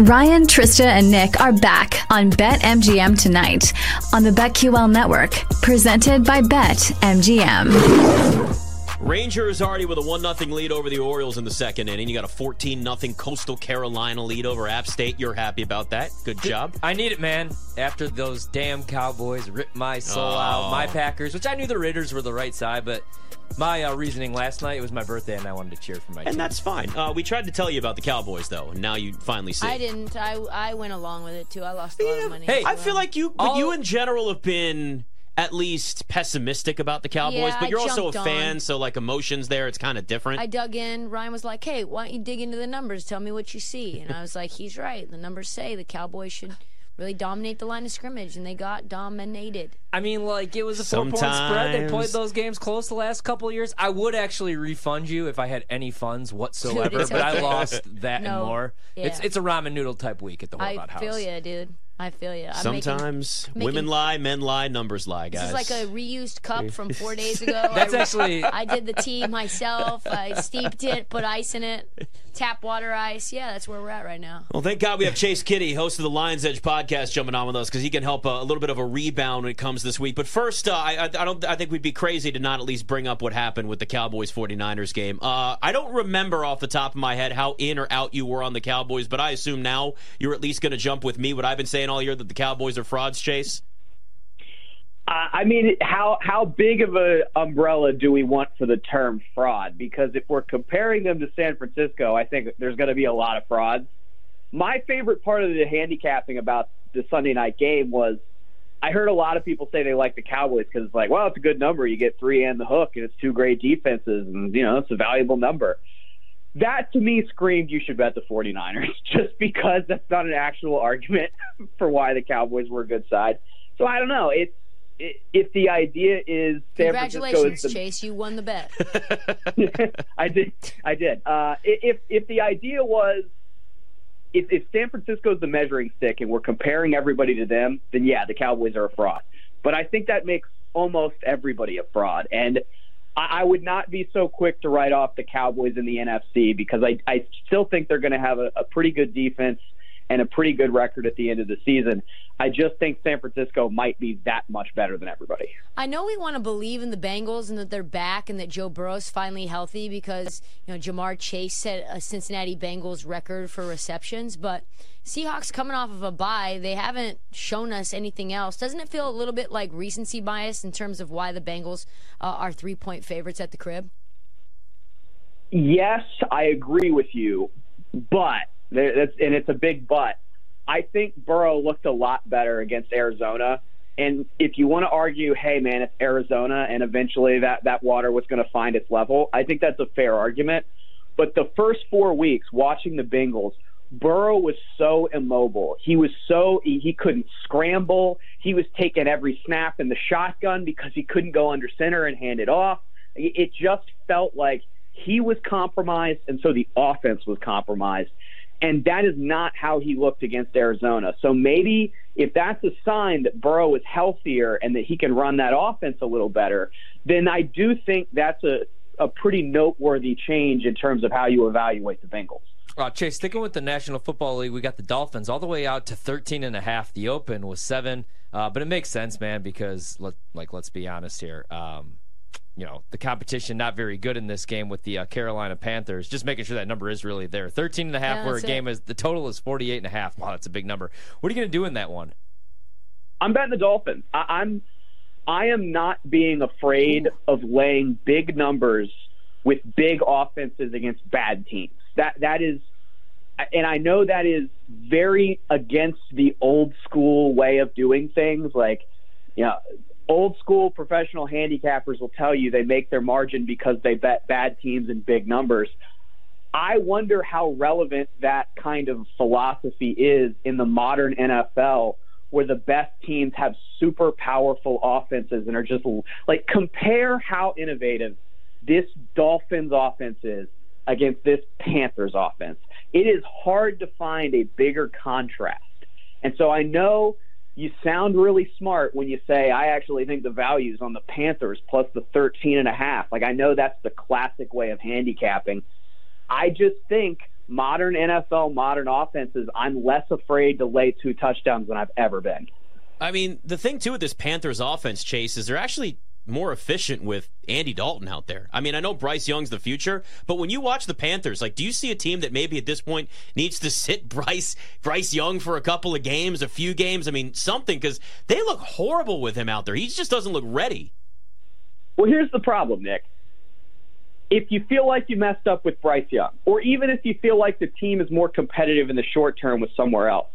Ryan, Trista, and Nick are back on BetMGM tonight on the BetQL network, presented by BetMGM. Rangers already with a 1 0 lead over the Orioles in the second inning. You got a 14 0 Coastal Carolina lead over App State. You're happy about that. Good job. I need it, man. After those damn Cowboys ripped my soul oh. out, my Packers, which I knew the Raiders were the right side, but my uh, reasoning last night it was my birthday and I wanted to cheer for my and team. that's fine. Uh, we tried to tell you about the Cowboys though, and now you finally see. I didn't. I I went along with it too. I lost a lot of money. Hey, I feel like you, but you in general have been at least pessimistic about the Cowboys, Yeah, but you're also a fan, on. so like emotions there, it's kind of different. I dug in. Ryan was like, "Hey, why don't you dig into the numbers? Tell me what you see." And I was like, "He's right. The numbers say the Cowboys should really dominate the line of scrimmage, and they got dominated." I mean, like it was a four point spread. They played those games close the last couple of years. I would actually refund you if I had any funds whatsoever, It's but I lost that and more. It's Yeah. it's a ramen noodle type week at the I Horvath house. feel you, dude. I feel you. I'm Sometimes making- women lie, men lie, numbers lie, guys. This is like a reused cup from four days ago. That's I, actually I did the tea myself. I steeped it, put ice in it, tap water ice. Yeah, that's where we're at right now. Well, thank God we have Chase Kiddy, host of the Lions Edge podcast, jumping on with us because he can help a, a little bit of a rebound when it comes this week. But first, uh, I, I, I don't. I think we'd be crazy to not at least bring up what happened with the Cowboys 49ers game. Uh, I don't remember off the top of my head how in or out you were on the Cowboys, but I assume now you're at least going to jump with me. What I've been saying all year that the Cowboys are frauds, Chase. Uh, I mean, how how big of a umbrella do we want for the term fraud? Because if we're comparing them to San Francisco, I think there's going to be a lot of frauds. My favorite part of the handicapping about the Sunday night game was I heard a lot of people say they like the Cowboys because it's like, well, it's a good number. You get three and the hook, and it's two great defenses, and you know it's a valuable number. That to me screamed you should bet the 49ers just because that's not an actual argument for why the Cowboys were a good side. So I don't know. It's i- if the idea is San Francisco Congratulations, is the Chase. You won the bet. I did. I did. Uh, if if the idea was if, if San Francisco is the measuring stick and we're comparing everybody to them, then yeah, the Cowboys are a fraud. But I think that makes almost everybody a fraud. And I, I would not be so quick to write off the Cowboys in the NFC because I, I still think they're going to have a, a pretty good defense and a pretty good record at the end of the season. I just think San Francisco might be that much better than everybody. I know we want to believe in the Bengals and that they're back and that Joe Burrow's finally healthy because you know Ja'Marr Chase set a Cincinnati Bengals record for receptions, but Seahawks coming off of a bye, they haven't shown us anything else. Doesn't it feel a little bit like recency bias in terms of why the Bengals uh, are three point favorites at the crib? Yes, I agree with you, but that's and it's a big but. I think Burrow looked a lot better against Arizona. And if you want to argue, hey man, it's Arizona, and eventually that that water was going to find its level, I think that's a fair argument. But the first four weeks watching the Bengals, Burrow was so immobile. He was so he, couldn't scramble. He was taking every snap in the shotgun because he couldn't go under center and hand it off. It just felt like he was compromised, and so the offense was compromised. And that is not how he looked against Arizona. So maybe if that's a sign that Burrow is healthier and that he can run that offense a little better, then I do think that's a, a pretty noteworthy change in terms of how you evaluate the Bengals. Uh, Chase, sticking with the National Football League, we got the Dolphins all the way out to 13 and a half. The open was seven, uh, but it makes sense, man, because let, like let's be honest here. Um, you know, the competition not very good in this game with the uh, Carolina Panthers. Just making sure that number is really there. 13 and a half Yeah, where a that's game it. is the total is 48 and a half. Wow, that's a big number. What are you going to do in that one? I'm betting the Dolphins. I, I'm I am not being afraid of laying big numbers with big offenses against bad teams. That that is and I know that is very against the old school way of doing things like you know old school professional handicappers will tell you they make their margin because they bet bad teams in big numbers. I wonder how relevant that kind of philosophy is in the modern NFL where the best teams have super powerful offenses and are just like compare how innovative this Dolphins offense is against this Panthers offense. It is hard to find a bigger contrast. And so I know you sound really smart when you say I actually think the values on the Panthers plus the 13 and a half. Like I know that's the classic way of handicapping. I just think modern NFL, modern offenses, I'm less afraid to lay two touchdowns than I've ever been. I mean, the thing too with this Panthers offense, Chase, is they're actually more efficient with Andy Dalton out there. I mean, I know Bryce Young's the future, but when you watch the Panthers, like, do you see a team that maybe at this point needs to sit Bryce Bryce Young for a couple of games, a few games? I mean, something because they look horrible with him out there. He just doesn't look ready. Well, here's the problem, Nick. If you feel like you messed up with Bryce Young, or even if you feel like the team is more competitive in the short term with somewhere else,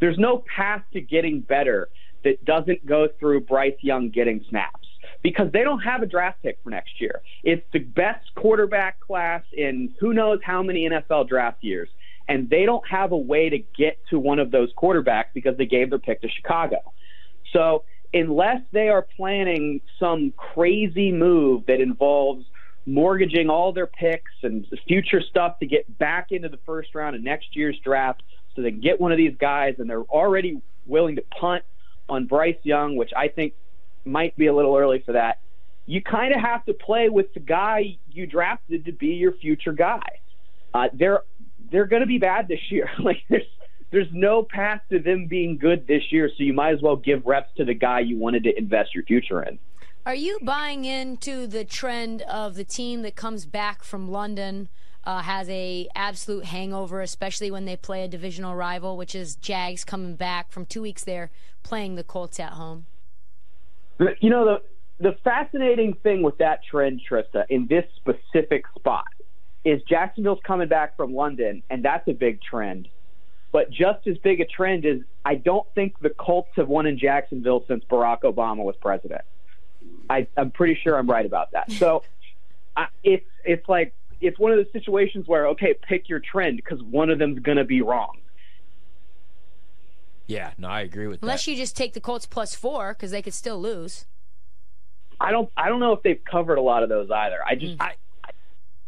there's no path to getting better that doesn't go through Bryce Young getting snaps because they don't have a draft pick for next year. It's the best quarterback class in who knows how many NFL draft years. And they don't have a way to get to one of those quarterbacks because they gave their pick to Chicago. So unless they are planning some crazy move that involves mortgaging all their picks and future stuff to get back into the first round of next year's draft so they can get one of these guys and they're already willing to punt on Bryce Young, which I think might be a little early for that. You kind of have to play with the guy you drafted to be your future guy. Uh, they're they're going to be bad this year. like there's there's no path to them being good this year, so you might as well give reps to the guy you wanted to invest your future in. Are you buying into the trend of the team that comes back from London uh, has a absolute hangover, especially when they play a divisional rival, which is Jags coming back from two weeks there playing the Colts at home? You know the the fascinating thing with that trend, Trista, in this specific spot, is Jacksonville's coming back from London, and that's a big trend. But just as big a trend is I don't think the Colts have won in Jacksonville since Barack Obama was president. I, I'm pretty sure I'm right about that. So I, it's it's like it's one of those situations where okay, pick your trend because one of them's to be wrong. Yeah, no, I agree with that. Unless that. you just take the Colts plus four because they could still lose. I don't I don't know if they've covered a lot of those either. I just I, I,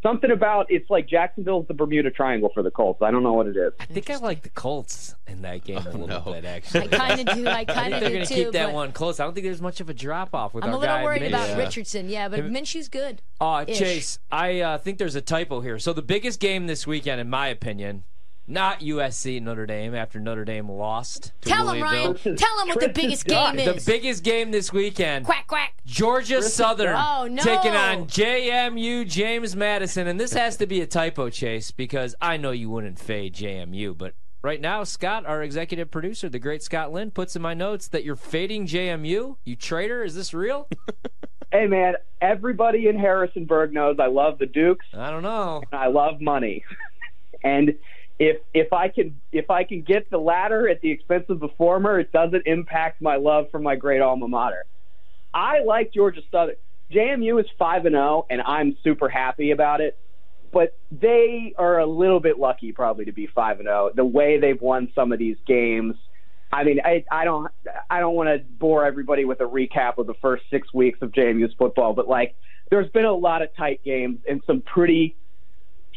something about it's like Jacksonville's the Bermuda Triangle for the Colts. I don't know what it is. I think I like the Colts in that game a little no. bit, actually. I kind of do. I I kind think of they're do going to too. keep that one close. I don't think there's much of a drop off with I'm our a little guy worried about Minshew. Richardson. Yeah, but Minshew's good. Uh, Ish. Chase, I uh, think there's a typo here. So the biggest game this weekend, in my opinion, not USC Notre Dame after Notre Dame lost to Tell him, Ryan. Tell him what the biggest done. game The is. biggest game this weekend. quack quack. Georgia Southern Oh, no. taking on JMU James Madison, and this has to be a typo, Chase, because I know you wouldn't fade JMU, but right now, Scott, our executive producer, the great Scott Lynn, puts in my notes that you're fading JMU. You traitor? Is this real? Hey man, everybody in Harrisonburg knows I love the Dukes. I don't know. I love money, and if if I can if I can get the latter at the expense of the former, it doesn't impact my love for my great alma mater. I like Georgia Southern. JMU is five and zero, and I'm super happy about it. But they are a little bit lucky, probably, to be five and zero. The way they've won some of these games. I mean, I, I don't, I don't want to bore everybody with a recap of the first six weeks of JMU's football, but like, there's been a lot of tight games and some pretty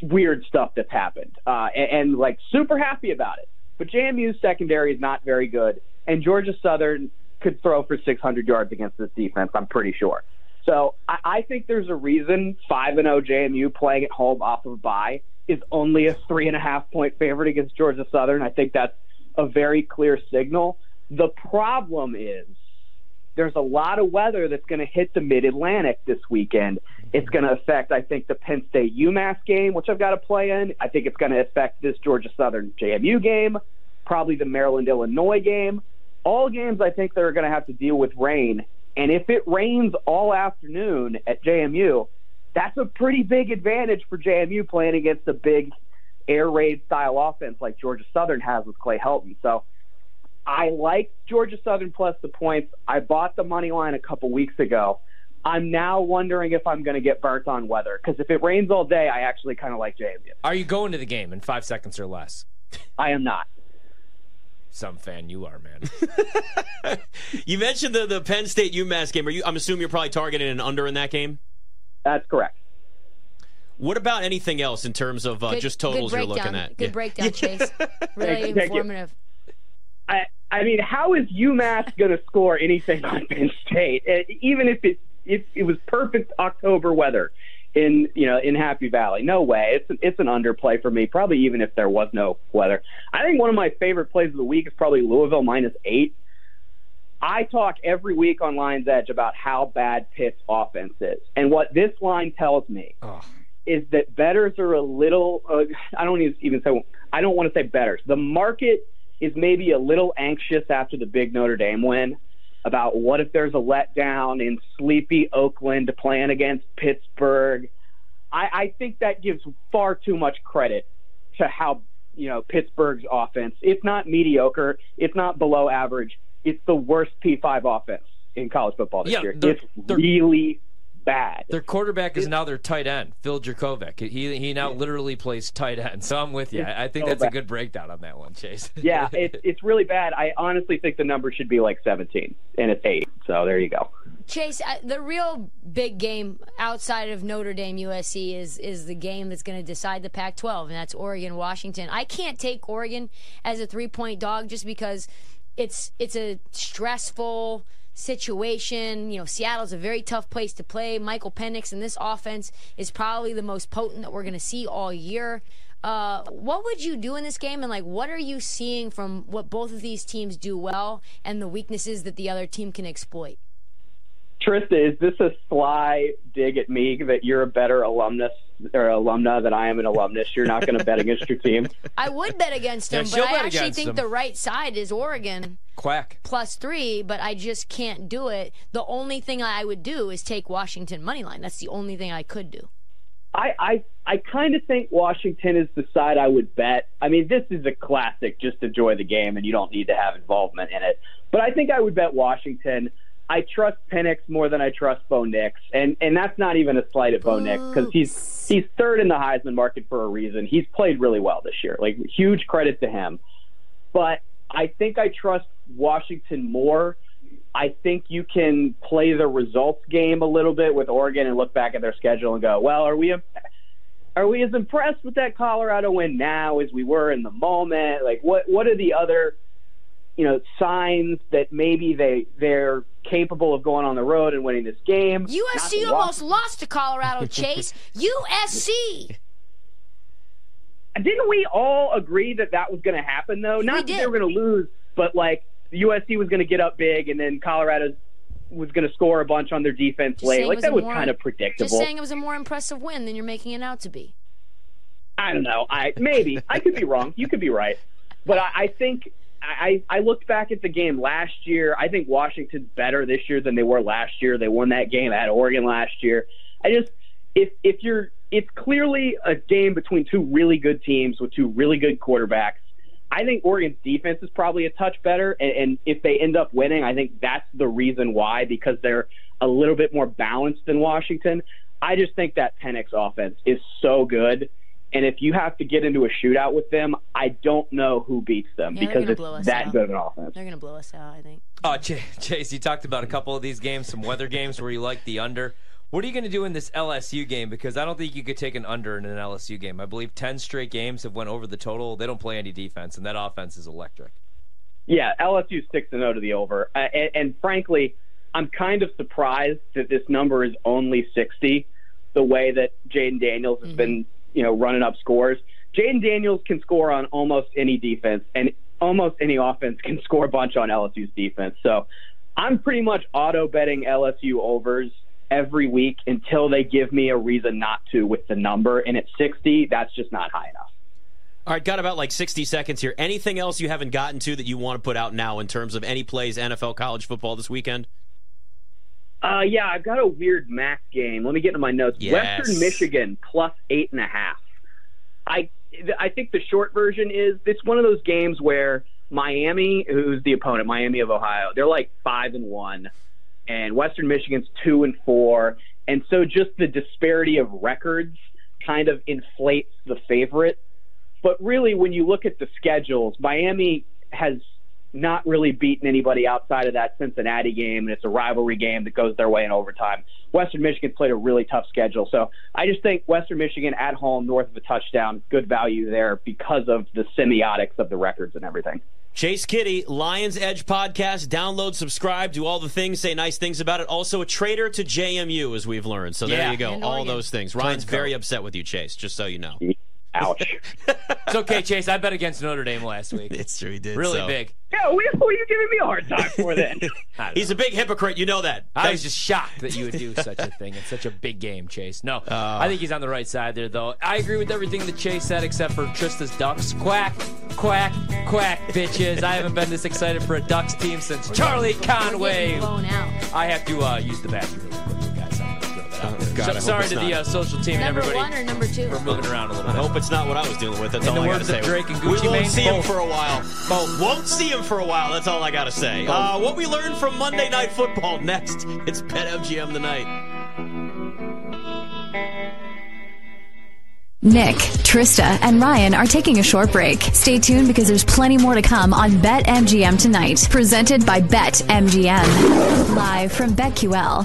weird stuff that's happened, uh, and, and like super happy about it. But JMU's secondary is not very good, and Georgia Southern could throw for 600 yards against this defense. I'm pretty sure. So I, I think there's a reason five and zero JMU playing at home off of bye is only a three and a half point favorite against Georgia Southern. I think that's a very clear signal. The problem is there's a lot of weather that's going to hit the mid Atlantic this weekend. Mm-hmm. It's going to affect, I think, the Penn State UMass game, which I've got to play in. I think it's going to affect this Georgia Southern JMU game, probably the Maryland Illinois game. All games I think that are going to have to deal with rain. And if it rains all afternoon at JMU, that's a pretty big advantage for JMU playing against a big air raid style offense like Georgia Southern has with Clay Helton. So I like Georgia Southern plus the points. I bought the money line a couple weeks ago. I'm now wondering if I'm going to get burnt on weather because if it rains all day, I actually kind of like JMU. Are you going to the game in five seconds or less? I am not. Some fan you are, man. You mentioned the the Penn State UMass game. Are you? I'm assuming you're probably targeting an under in that game. That's correct. What about anything else in terms of uh, Good- just totals you're looking at? Good Yeah. breakdown, Chase. Really informative. you. I, I mean, how is UMass going to score anything on Penn State? Uh, Even if it if it was perfect October weather, in you know in Happy Valley. No way. It's an, it's an underplay for me. Probably even if there was no weather. I think one of my favorite plays of the week is probably Louisville minus eight. I talk every week on Lions Edge about how bad Pitt's offense is, and what this line tells me Oh. is that betters are a little. Uh, I don't even say. I don't want to say betters. The market is maybe a little anxious after the big Notre Dame win about what if there's a letdown in sleepy Oakland to playing against Pittsburgh. I, I think that gives far too much credit to how you know Pittsburgh's offense. It's not mediocre. It's not below average. It's the worst P5 offense in college football this Yeah, year. they're- It's they're- really bad. Their quarterback is now their tight end, Phil Jurkovec. He he now literally plays tight end. So I'm with you. I I think so that's a good breakdown on that one, Chase. yeah, it's it's really bad. I honestly think the number should be like 17, and it's eight. So there you go. Chase, uh, the real big game outside of Notre Dame USC is is the game that's going to decide the Pac-12, and that's Oregon Washington. I can't take Oregon as a three point dog just because it's it's a stressful situation. You know, Seattle's a very tough place to play. Michael Penix and this offense is probably the most potent that we're going to see all year. Uh, what would you do in this game, and like, what are you seeing from what both of these teams do well and the weaknesses that the other team can exploit? Trista, is this a sly dig at me that you're a better alumnus or alumna than I am an alumnus? You're not going to bet against your team. I would bet against Yeah, them, but I actually think them. the right side is Oregon Quack. plus three, but I just can't do it. The only thing I would do is take Washington money line. That's the only thing I could do. I I, I kind of think Washington is the side I would bet. I mean, this is a classic. Just enjoy the game, and you don't need to have involvement in it. But I think I would bet Washington. I trust Penix more than I trust Bo Nix, and and that's not even a slight at Bo Nix because he's he's third in the Heisman market for a reason. He's played really well this year. Like huge credit to him. But I think I trust Washington more. I think you can play the results game a little bit with Oregon and look back at their schedule and go, well, are we are we as impressed with that Colorado win now as we were in the moment? Like, what what are the other you know signs that maybe they they're capable of going on the road and winning this game? USC that almost lost to Colorado Chase. USC. Didn't we all agree that that was going to happen though? Not that did. they were going to lose, but like USC was going to get up big and then Colorado was going to score a bunch on their defense Just late. Like was that was more- kind of predictable. Just saying it was a more impressive win than you're making it out to be. I don't know. I maybe I could be wrong. You could be right, but I, I think I I looked back at the game last year. I think Washington's better this year than they were last year. They won that game at Oregon last year. I just if if you're it's clearly a game between two really good teams with two really good quarterbacks. I think Oregon's defense is probably a touch better, and, and if they end up winning, I think that's the reason why because they're a little bit more balanced than Washington. I just think that Penix offense is so good. And if you have to get into a shootout with them, I don't know who beats them Yeah, they're because gonna blow us it's that out. good of an offense. They're going to blow us out, I think. Oh, Ch- Chase, you talked about a couple of these games, some weather games where you like the under. What are you going to do in this LSU game? Because I don't think you could take an under in an LSU game. I believe ten straight games have went over the total. They don't play any defense, and that offense is electric. Yeah, LSU six to zero to the over, uh, and, and frankly, I'm kind of surprised that this number is only 60. The way that Jayden Daniels has been, you know, running up scores. Jayden Daniels can score on almost any defense, and almost any offense can score a bunch on LSU's defense. So, I'm pretty much auto betting LSU overs every week until they give me a reason not to with the number. And at 60, that's just not high enough. All right, got about like 60 seconds here. Anything else you haven't gotten to that you want to put out now in terms of any plays NFL college football this weekend? Uh, yeah, I've got a weird MAC game. Let me get into my notes. Yes. Western Michigan plus eight and a half. I I think the short version is it's one of those games where Miami, who's the opponent, Miami of Ohio, they're like five and one, and Western Michigan's two and four, and so just the disparity of records kind of inflates the favorite. But really, when you look at the schedules, Miami has not really beaten anybody outside of that Cincinnati game, and it's a rivalry game that goes their way in overtime. Western Michigan played a really tough schedule, so I just think Western Michigan at home, north of a touchdown, good value there because of the semiotics of the records and everything. Chase Kiddy, Lions Edge podcast. Download, subscribe, do all the things, say nice things about it. Also, a traitor to JMU, as we've learned. So there Yeah. you go. All Oregon. those things. Ryan's Turncoat. very upset with you, Chase, just so you know. Ouch. It's okay, Chase. I bet against Notre Dame last week. It's true, he did. Really so. big. yeah, what are you giving me a hard time for then? He's know. a big hypocrite. You know that. I was just shocked that you would do such a thing in such a big game, Chase. No, I think he's on the right side there, though. I agree with everything that Chase said, except for Trista's Ducks. Quack, quack, quack, bitches. I haven't been this excited for a Ducks team since Charlie Conway. getting blown out. I have to uh, use the bathroom God, I So- sorry it's to the uh, social team and Number everybody. one or number two? We're moving around a little bit. I hope it's not what I was dealing with. That's In all I gotta say. Drake and we won't Mane, see him for a while. Won't see him for a while. That's all I gotta say. Uh, what we learned from Monday Night Football next. It's Bet MGM tonight. Nick, Trista, and Ryan are taking a short break. Stay tuned because there's plenty more to come on Bet MGM tonight, presented by Bet MGM. Live from BetQL.